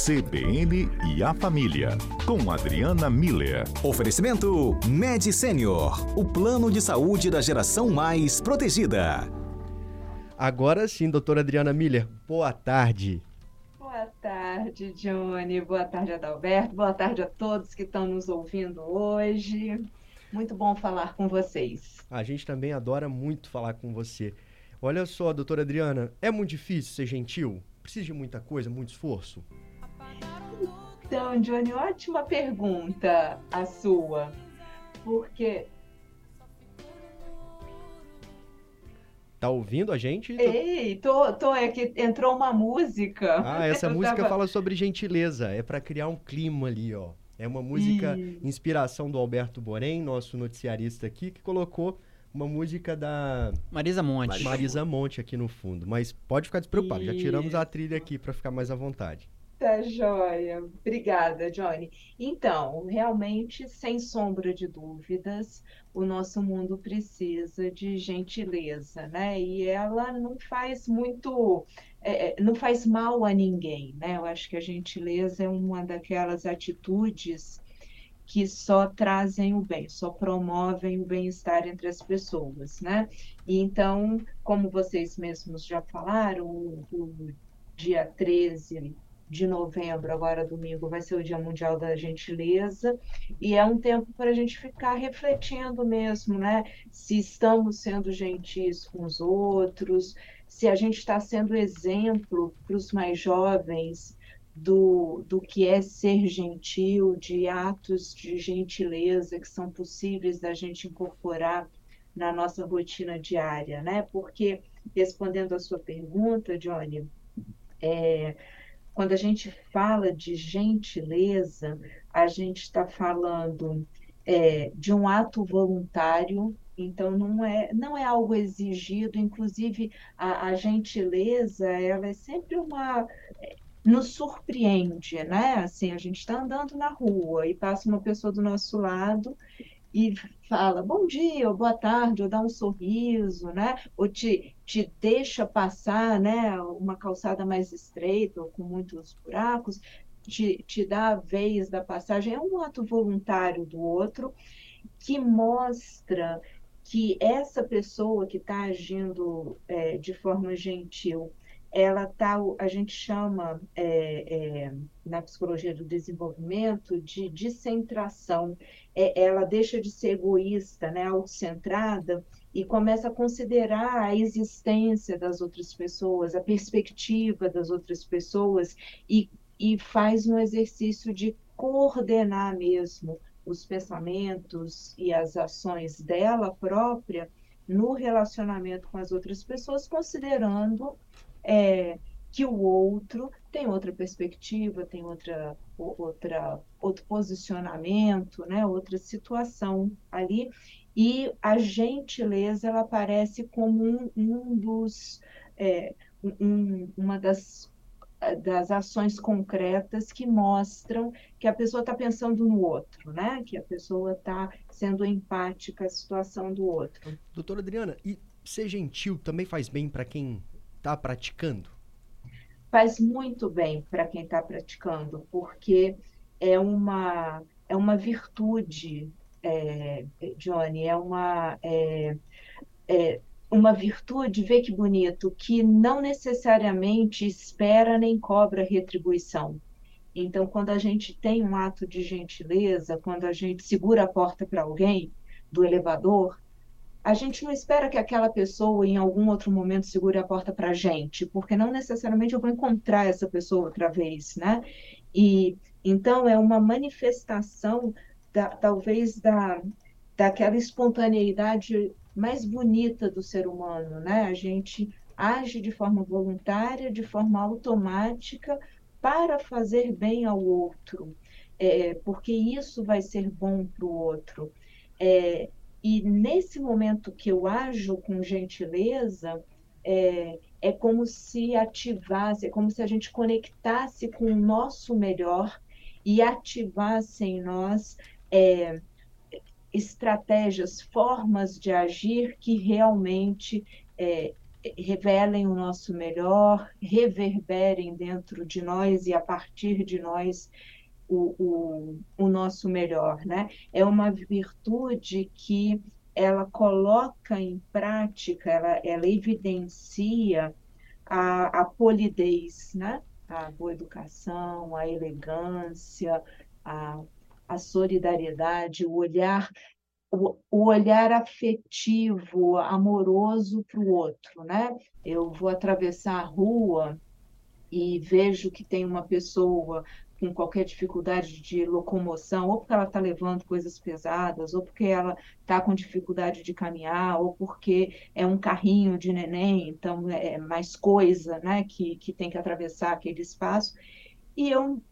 CBN e a Família, com Adriana Miller. Oferecimento Med Senior, o plano de saúde da geração mais protegida. Agora sim, doutora Adriana Miller, boa tarde. Boa tarde, Johnny. Boa tarde, Adalberto. Boa tarde a todos que estão nos ouvindo hoje. Muito bom falar com vocês. A gente também adora muito falar com você. Olha só, doutora Adriana, é muito difícil ser gentil? Precisa de muita coisa, muito esforço? Então, Johnny, ótima pergunta a sua. Porque. Tá ouvindo a gente? Ei, tô, tô, é que entrou uma música. Ah, essa Eu música tava- fala sobre gentileza. É para criar um clima ali, ó. É uma música Ih. inspiração do Alberto Borém, nosso noticiarista aqui, que colocou uma música da Marisa Monte. Marisa Monte aqui no fundo. Mas pode ficar despreocupado, já tiramos a trilha aqui para ficar mais à vontade. Tá joia. Obrigada, Johnny. Então, realmente, sem sombra de dúvidas, o nosso mundo precisa de gentileza, né? E ela não faz muito, é, é, não faz mal a ninguém, né? Eu acho que a gentileza é uma daquelas atitudes que só trazem o bem, só promovem o bem-estar entre as pessoas, né? E então, como vocês mesmos já falaram, o, o dia 13 de novembro, agora domingo, vai ser o Dia Mundial da Gentileza, e é um tempo para a gente ficar refletindo mesmo, né? Se estamos sendo gentis com os outros, se a gente está sendo exemplo para os mais jovens do, do que é ser gentil, de atos de gentileza que são possíveis da gente incorporar na nossa rotina diária, né? Porque, respondendo a sua pergunta, Johnny, é, quando a gente fala de gentileza, a gente está falando é, de um ato voluntário, então não é, não é algo exigido, inclusive a, a gentileza, ela é sempre uma. Nos surpreende, né? Assim, a gente está andando na rua e passa uma pessoa do nosso lado e fala bom dia, ou boa tarde, ou dá um sorriso, né? Ou te, te deixa passar, né? Uma calçada mais estreita ou com muitos buracos, te, te dá a vez da passagem. É um ato voluntário do outro que mostra que essa pessoa que está agindo é, de forma gentil, ela tá, a gente chama é, é, na psicologia do desenvolvimento de descentração. É, ela deixa de ser egoísta, né, autocentrada, e começa a considerar a existência das outras pessoas, a perspectiva das outras pessoas, e, e faz um exercício de coordenar mesmo os pensamentos e as ações dela própria no relacionamento com as outras pessoas, considerando é, que o outro tem outra perspectiva, tem outra, outra, outro posicionamento, né, outra situação ali, e a gentileza ela aparece como um, um dos é, um, uma das das ações concretas que mostram que a pessoa está pensando no outro, né? Que a pessoa está sendo empática à situação do outro. Doutora Adriana, e ser gentil também faz bem para quem está praticando? Faz muito bem para quem está praticando, porque é uma, é uma virtude, é, Johnny, é uma, é, é, uma virtude, vê que bonito, que não necessariamente espera nem cobra retribuição. Então, quando a gente tem um ato de gentileza, quando a gente segura a porta para alguém do elevador, a gente não espera que aquela pessoa em algum outro momento segure a porta para a gente, porque não necessariamente eu vou encontrar essa pessoa outra vez, né? E então é uma manifestação da, talvez da daquela espontaneidade mais bonita do ser humano, né? A gente age de forma voluntária, de forma automática para fazer bem ao outro, é, porque isso vai ser bom para o outro. É, e nesse momento que eu ajo com gentileza, é, é como se ativasse, é como se a gente conectasse com o nosso melhor e ativasse em nós é, estratégias, formas de agir que realmente é, revelem o nosso melhor, reverberem dentro de nós e a partir de nós o, o, o nosso melhor, né? É uma virtude que ela coloca em prática, ela, ela evidencia a, a polidez, né? A boa educação, a elegância, a, a solidariedade, o olhar o, olhar afetivo, amoroso para o outro, né? Eu vou atravessar a rua e vejo que tem uma pessoa com qualquer dificuldade de locomoção, ou porque ela está levando coisas pesadas, ou porque ela está com dificuldade de caminhar, ou porque é um carrinho de neném, então é mais coisa, né, que, que tem que atravessar aquele espaço. E eu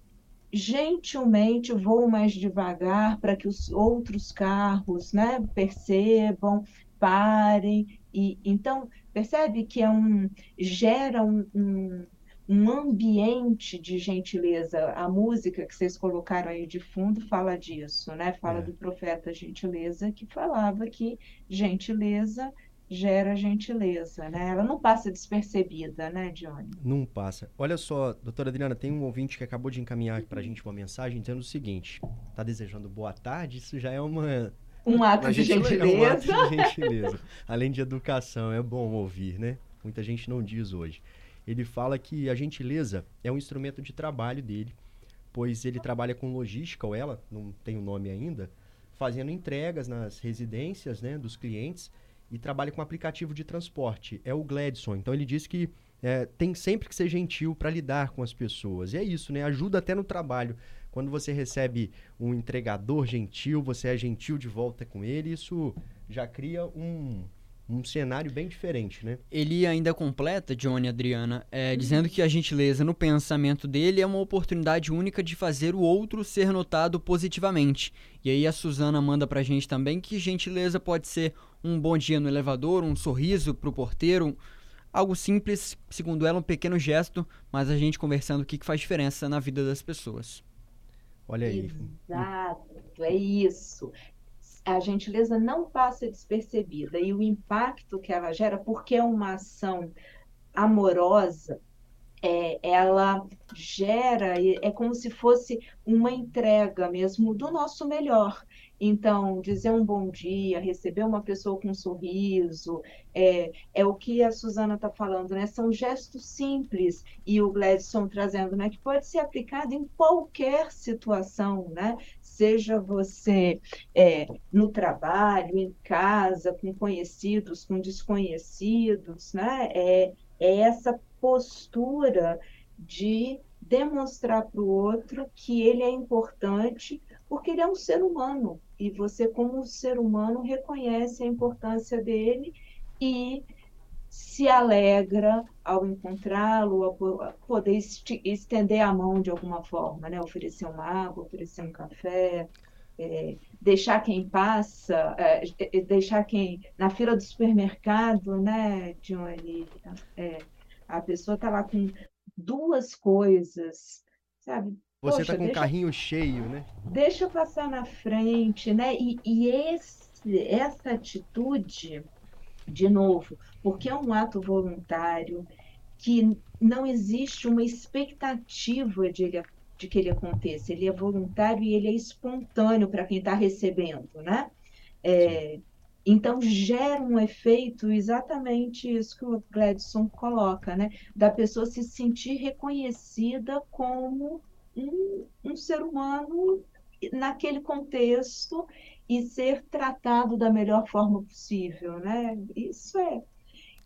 gentilmente vou mais devagar para que os outros carros né, percebam, parem. E, então, percebe que é um, gera um, um, um ambiente de gentileza. A música que vocês colocaram aí de fundo fala disso, né? Fala é. do profeta gentileza, que falava que gentileza gera gentileza, né? Ela não passa despercebida, né, Johnny? Não passa. Olha só, doutora Adriana, tem um ouvinte que acabou de encaminhar para a gente uma mensagem dizendo o seguinte: tá desejando boa tarde, isso já é uma. Um ato de gentileza. É um ato de gentileza. Além de educação, é bom ouvir, né? Muita gente não diz hoje. Ele fala que a gentileza é um instrumento de trabalho dele, pois ele trabalha com logística, ou ela, não tem o nome ainda, fazendo entregas nas residências né, dos clientes e trabalha com aplicativo de transporte. É o Gladson. Então ele diz que é, tem sempre que ser gentil para lidar com as pessoas. E é isso, né? Ajuda até no trabalho. Quando você recebe um entregador gentil, você é gentil de volta com ele, isso já cria um, um cenário bem diferente, né? Ele ainda completa, Johnny Adriana, é, dizendo que a gentileza no pensamento dele é uma oportunidade única de fazer o outro ser notado positivamente. E aí a Suzana manda pra gente também que gentileza pode ser um bom dia no elevador, um sorriso pro porteiro, algo simples, segundo ela, um pequeno gesto, mas a gente conversando o que, que faz diferença na vida das pessoas. Olha aí. Exato, é isso a gentileza não passa despercebida e o impacto que ela gera, porque é uma ação amorosa, é, ela gera, é como se fosse uma entrega mesmo do nosso melhor. Então, dizer um bom dia, receber uma pessoa com um sorriso, é, é o que a Suzana está falando, né? São gestos simples e o Gladson trazendo, né? Que pode ser aplicado em qualquer situação, né? Seja você é, no trabalho, em casa, com conhecidos, com desconhecidos, né? É, é essa postura de demonstrar para o outro que ele é importante porque ele é um ser humano e você como ser humano reconhece a importância dele e se alegra ao encontrá-lo, a poder estender a mão de alguma forma, né? Oferecer uma água, oferecer um café, é, deixar quem passa, é, é deixar quem na fila do supermercado, né, Johnny? É, a pessoa está lá com duas coisas, sabe? Você está com deixa, o carrinho cheio, né? Deixa eu passar na frente, né? E, e esse, essa atitude, de novo, porque é um ato voluntário que não existe uma expectativa de, ele, de que ele aconteça. Ele é voluntário e ele é espontâneo para quem está recebendo, né? É, então gera um efeito exatamente isso que o Gladson coloca, né? Da pessoa se sentir reconhecida como um, um ser humano naquele contexto e ser tratado da melhor forma possível, né? Isso é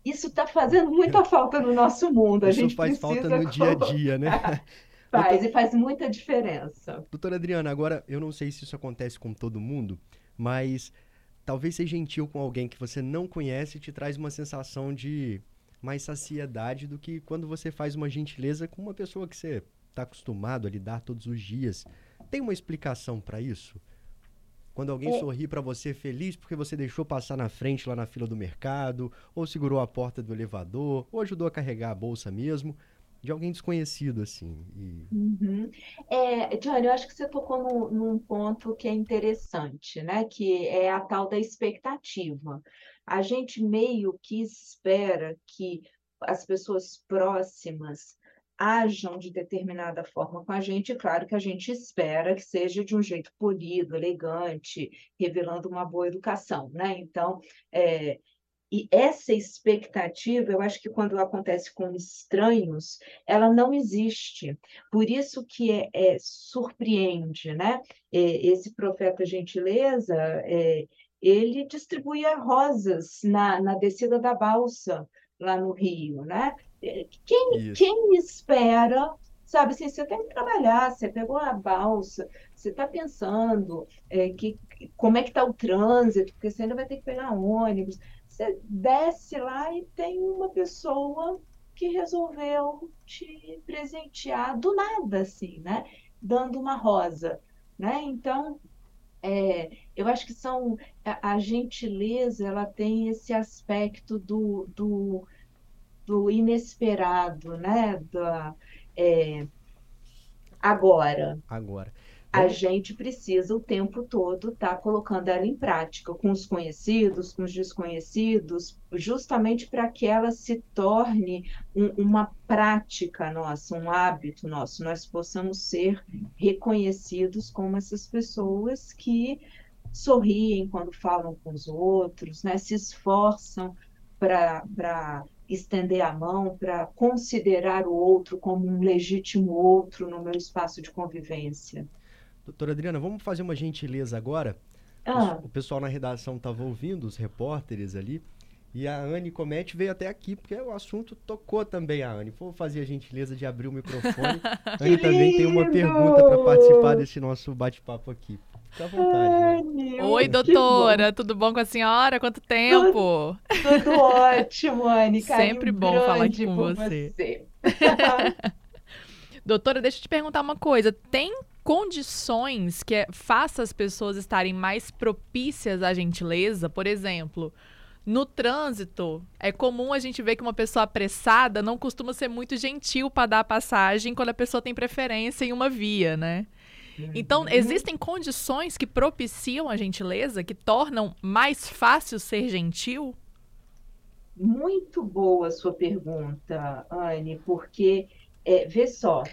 isso está fazendo muita falta no nosso mundo. A isso gente faz falta no dia a dia, né? faz e faz muita diferença. Doutora Adriana, agora eu não sei se isso acontece com todo mundo, mas talvez ser gentil com alguém que você não conhece te traz uma sensação de mais saciedade do que quando você faz uma gentileza com uma pessoa que você está acostumado a lidar todos os dias. Tem uma explicação para isso? Quando alguém é. sorri para você feliz porque você deixou passar na frente lá na fila do mercado, ou segurou a porta do elevador, ou ajudou a carregar a bolsa mesmo, de alguém desconhecido, assim. E... Uhum. É, Johnny, eu acho que você tocou num, num ponto que é interessante, né? Que é a tal da expectativa. A gente meio que espera que as pessoas próximas ajam de determinada forma com a gente, claro que a gente espera que seja de um jeito polido, elegante, revelando uma boa educação, né? Então, é, e essa expectativa, eu acho que quando acontece com estranhos, ela não existe. Por isso que é, é surpreende, né? É, esse profeta gentileza, é, ele distribuía rosas na, na descida da balsa lá no Rio, né? Quem, quem espera sabe assim, você tem que trabalhar, você pegou a balsa, você está pensando é, que, como é que está o trânsito, porque você ainda vai ter que pegar ônibus. Você desce lá e tem uma pessoa que resolveu te presentear do nada, assim, né? Dando uma rosa, né? Então, é, eu acho que são a, a, gentileza, ela tem esse aspecto do, do, do inesperado, né? Da, é, agora. Agora a gente precisa o tempo todo estar tá colocando ela em prática com os conhecidos, com os desconhecidos, justamente para que ela se torne um, uma prática nossa, um hábito nosso, nós possamos ser reconhecidos como essas pessoas que sorriem quando falam com os outros, né? se esforçam para estender a mão, para considerar o outro como um legítimo outro no meu espaço de convivência. Doutora Adriana, vamos fazer uma gentileza agora. Ah. O pessoal na redação estava ouvindo, os repórteres ali. E a Anne Comete veio até aqui, porque o assunto tocou também a Anne. Vou fazer a gentileza de abrir o microfone. a Anne também tem uma pergunta para participar desse nosso bate-papo aqui. Fica à vontade. Anne, Oi, doutora, bom. tudo bom com a senhora? Quanto tempo? Tudo, tudo ótimo, Anne. Sempre bom falar aqui com você. você. doutora, deixa eu te perguntar uma coisa. Tem condições que é, faça as pessoas estarem mais propícias à gentileza, por exemplo, no trânsito, é comum a gente ver que uma pessoa apressada não costuma ser muito gentil para dar a passagem quando a pessoa tem preferência em uma via, né? Então, uhum. existem condições que propiciam a gentileza, que tornam mais fácil ser gentil? Muito boa a sua pergunta, Anne, porque, é, vê só,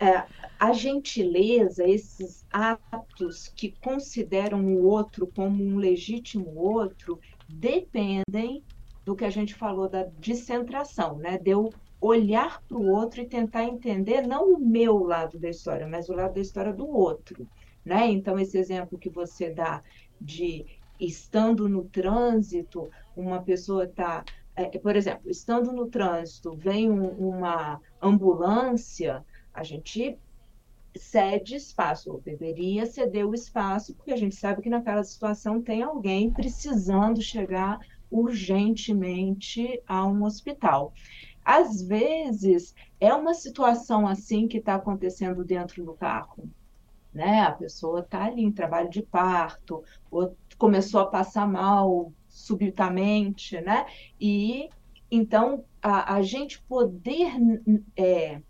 é, a gentileza, esses atos que consideram o outro como um legítimo outro, dependem do que a gente falou da descentração, né? De eu olhar para o outro e tentar entender não o meu lado da história, mas o lado da história do outro, né? Então esse exemplo que você dá de estando no trânsito, uma pessoa está, é, por exemplo, estando no trânsito, vem um, uma ambulância, a gente cede espaço, ou deveria ceder o espaço, porque a gente sabe que naquela situação tem alguém precisando chegar urgentemente a um hospital. Às vezes, é uma situação assim que está acontecendo dentro do carro. Né? A pessoa está ali em trabalho de parto, ou começou a passar mal subitamente, né? E então a, a gente poder é,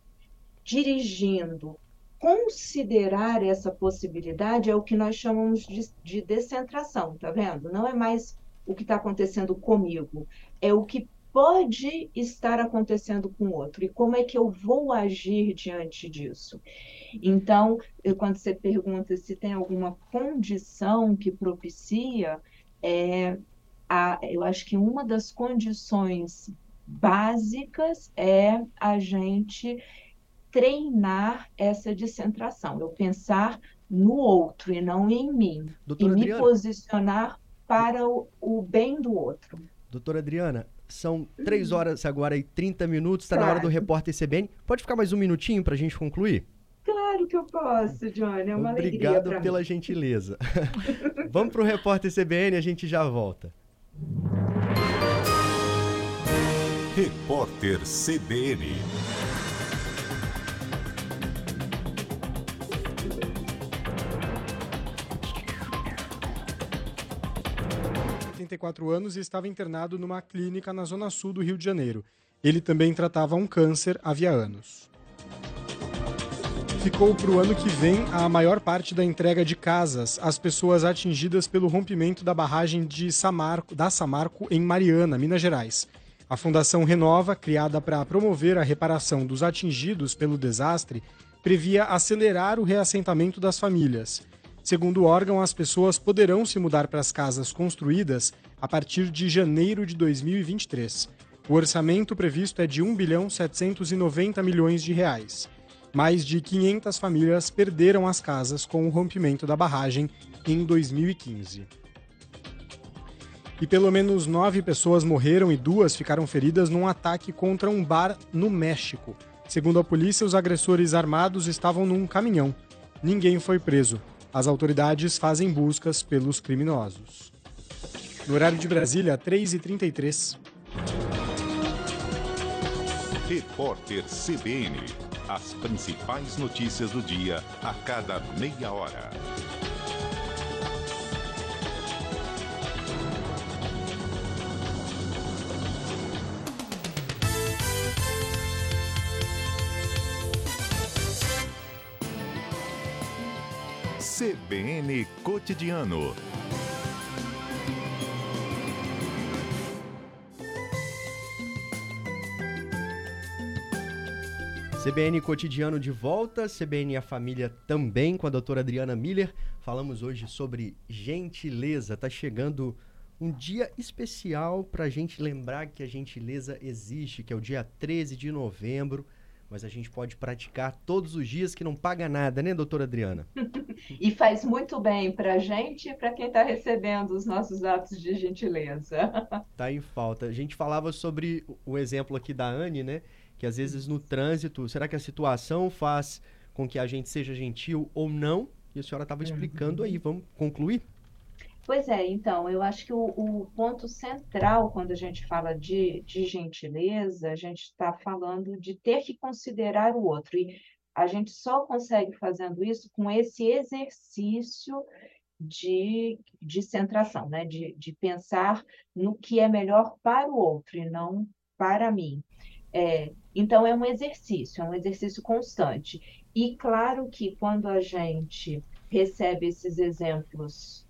dirigindo, considerar essa possibilidade é o que nós chamamos de, de descentração, tá vendo? Não é mais o que está acontecendo comigo, é o que pode estar acontecendo com o outro e como é que eu vou agir diante disso. Então, quando você pergunta se tem alguma condição que propicia, é, a, eu acho que uma das condições básicas é a gente treinar essa descentração, eu pensar no outro e não em mim. Doutora e me Adriana, posicionar para o, o, bem do outro. Doutora Adriana, são três horas agora e 30 minutos, está claro. na hora do repórter CBN. Pode ficar mais um minutinho para a gente concluir? Claro que eu posso, Johnny. É uma Obrigado alegria pela mim. gentileza. Vamos para o repórter CBN e a gente já volta. Repórter CBN. 84 anos e estava internado numa clínica na zona sul do Rio de Janeiro. Ele também tratava um câncer havia anos. Ficou para o ano que vem a maior parte da entrega de casas às pessoas atingidas pelo rompimento da barragem de Samarco, da Samarco em Mariana, Minas Gerais. A Fundação Renova, criada para promover a reparação dos atingidos pelo desastre, previa acelerar o reassentamento das famílias. Segundo o órgão, as pessoas poderão se mudar para as casas construídas a partir de janeiro de 2023. O orçamento previsto é de 1 bilhão 790 milhões de reais mais de 500 famílias perderam as casas com o rompimento da barragem em 2015. E pelo menos nove pessoas morreram e duas ficaram feridas num ataque contra um bar no México. Segundo a polícia, os agressores armados estavam num caminhão. Ninguém foi preso. As autoridades fazem buscas pelos criminosos. No horário de Brasília, 3h33. Repórter CBN. As principais notícias do dia a cada meia hora. CBN Cotidiano. CBN Cotidiano de volta, CBN a família também com a doutora Adriana Miller. Falamos hoje sobre gentileza. Tá chegando um dia especial para a gente lembrar que a gentileza existe, que é o dia 13 de novembro. Mas a gente pode praticar todos os dias que não paga nada, né, doutora Adriana? e faz muito bem para a gente e para quem está recebendo os nossos atos de gentileza. tá em falta. A gente falava sobre o exemplo aqui da Anne, né? Que às vezes no trânsito, será que a situação faz com que a gente seja gentil ou não? E a senhora estava explicando aí, vamos concluir? Pois é, então, eu acho que o, o ponto central quando a gente fala de, de gentileza, a gente está falando de ter que considerar o outro. E a gente só consegue fazendo isso com esse exercício de, de centração, né? de, de pensar no que é melhor para o outro e não para mim. É, então, é um exercício, é um exercício constante. E claro que quando a gente recebe esses exemplos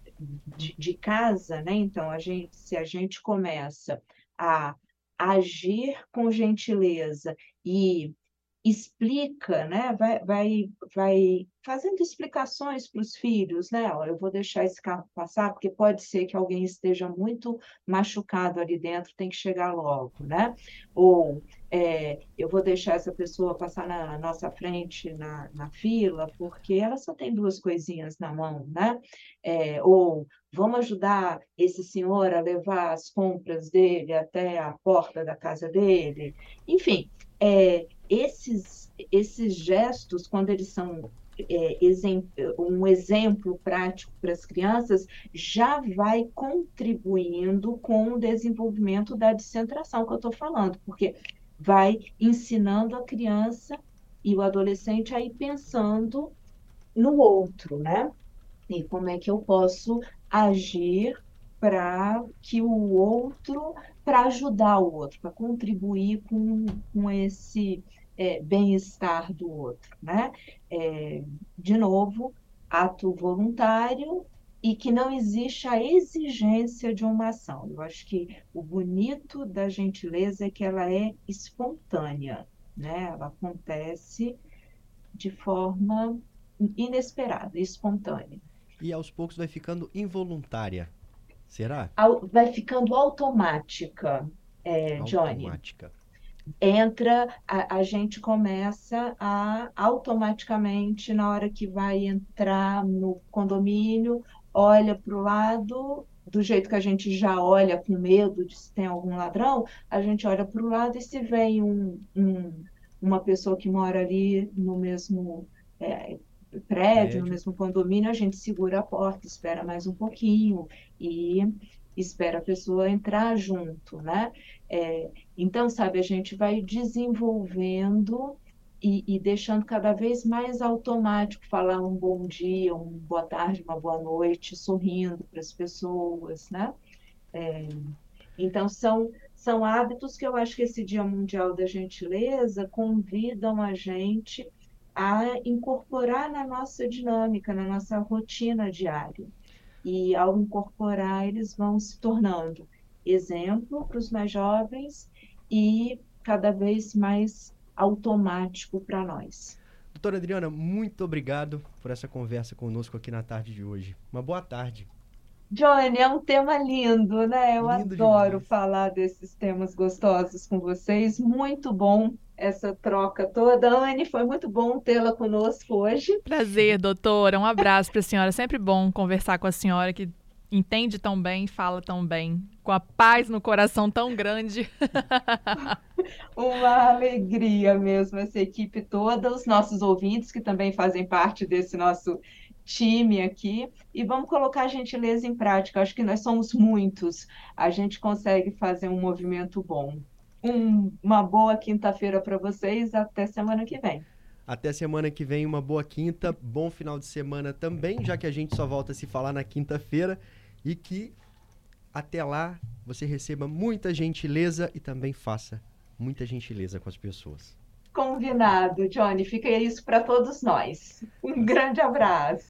de, de casa, né? Então, a gente, se a gente começa a agir com gentileza e explica, né? Vai, vai, vai fazendo explicações para os filhos, né? Olha, eu vou deixar esse carro passar porque pode ser que alguém esteja muito machucado ali dentro, tem que chegar logo, né? Ou é, eu vou deixar essa pessoa passar na nossa frente na, na fila porque ela só tem duas coisinhas na mão, né? É, ou vamos ajudar esse senhor a levar as compras dele até a porta da casa dele. Enfim, é, esses, esses gestos, quando eles são é, um exemplo prático para as crianças, já vai contribuindo com o desenvolvimento da descentração que eu estou falando, porque vai ensinando a criança e o adolescente a ir pensando no outro, né? E como é que eu posso agir para que o outro, para ajudar o outro, para contribuir com, com esse é, bem-estar do outro, né? É, de novo, ato voluntário e que não existe a exigência de uma ação. Eu acho que o bonito da gentileza é que ela é espontânea, né? Ela acontece de forma inesperada, espontânea. E aos poucos vai ficando involuntária. Será? Vai ficando automática, é, automática. Johnny. Entra, a, a gente começa a automaticamente, na hora que vai entrar no condomínio, olha para o lado, do jeito que a gente já olha com medo de se tem algum ladrão, a gente olha para o lado e se vem um, um, uma pessoa que mora ali no mesmo é, prédio, prédio, no mesmo condomínio, a gente segura a porta, espera mais um pouquinho e espera a pessoa entrar junto, né? É, então, sabe, a gente vai desenvolvendo e, e, deixando cada vez mais automático falar um bom dia, um boa tarde, uma boa noite, sorrindo para as pessoas, né? É, então, são, São hábitos que eu acho que esse Dia Mundial da Gentileza convidam a gente a incorporar na nossa dinâmica, na nossa rotina diária. E ao incorporar, eles vão se tornando exemplo para os mais jovens e cada vez mais automático para nós. Doutora Adriana, muito obrigado por essa conversa conosco aqui na tarde de hoje. Uma boa tarde. Johnny, é um tema lindo, né? Eu Lindo adoro demais. falar desses temas gostosos com vocês. Muito bom essa troca toda. Anne, foi muito bom tê-la conosco hoje. Prazer, doutora. Um abraço para a senhora. Sempre bom conversar com a senhora que entende tão bem, fala tão bem, com a paz no coração tão grande. Uma alegria mesmo essa equipe toda, os nossos ouvintes que também fazem parte desse nosso time aqui. E vamos colocar a gentileza em prática. Acho que nós somos muitos. A gente consegue fazer um movimento bom. Um- uma boa quinta-feira para vocês. Até semana que vem. Até semana que vem, uma boa quinta, bom final de semana também, já que a gente só volta a se falar na quinta-feira. E que até lá você receba muita gentileza e também faça muita gentileza com as pessoas. Combinado, Johnny. Fica isso para todos nós. Um grande abraço.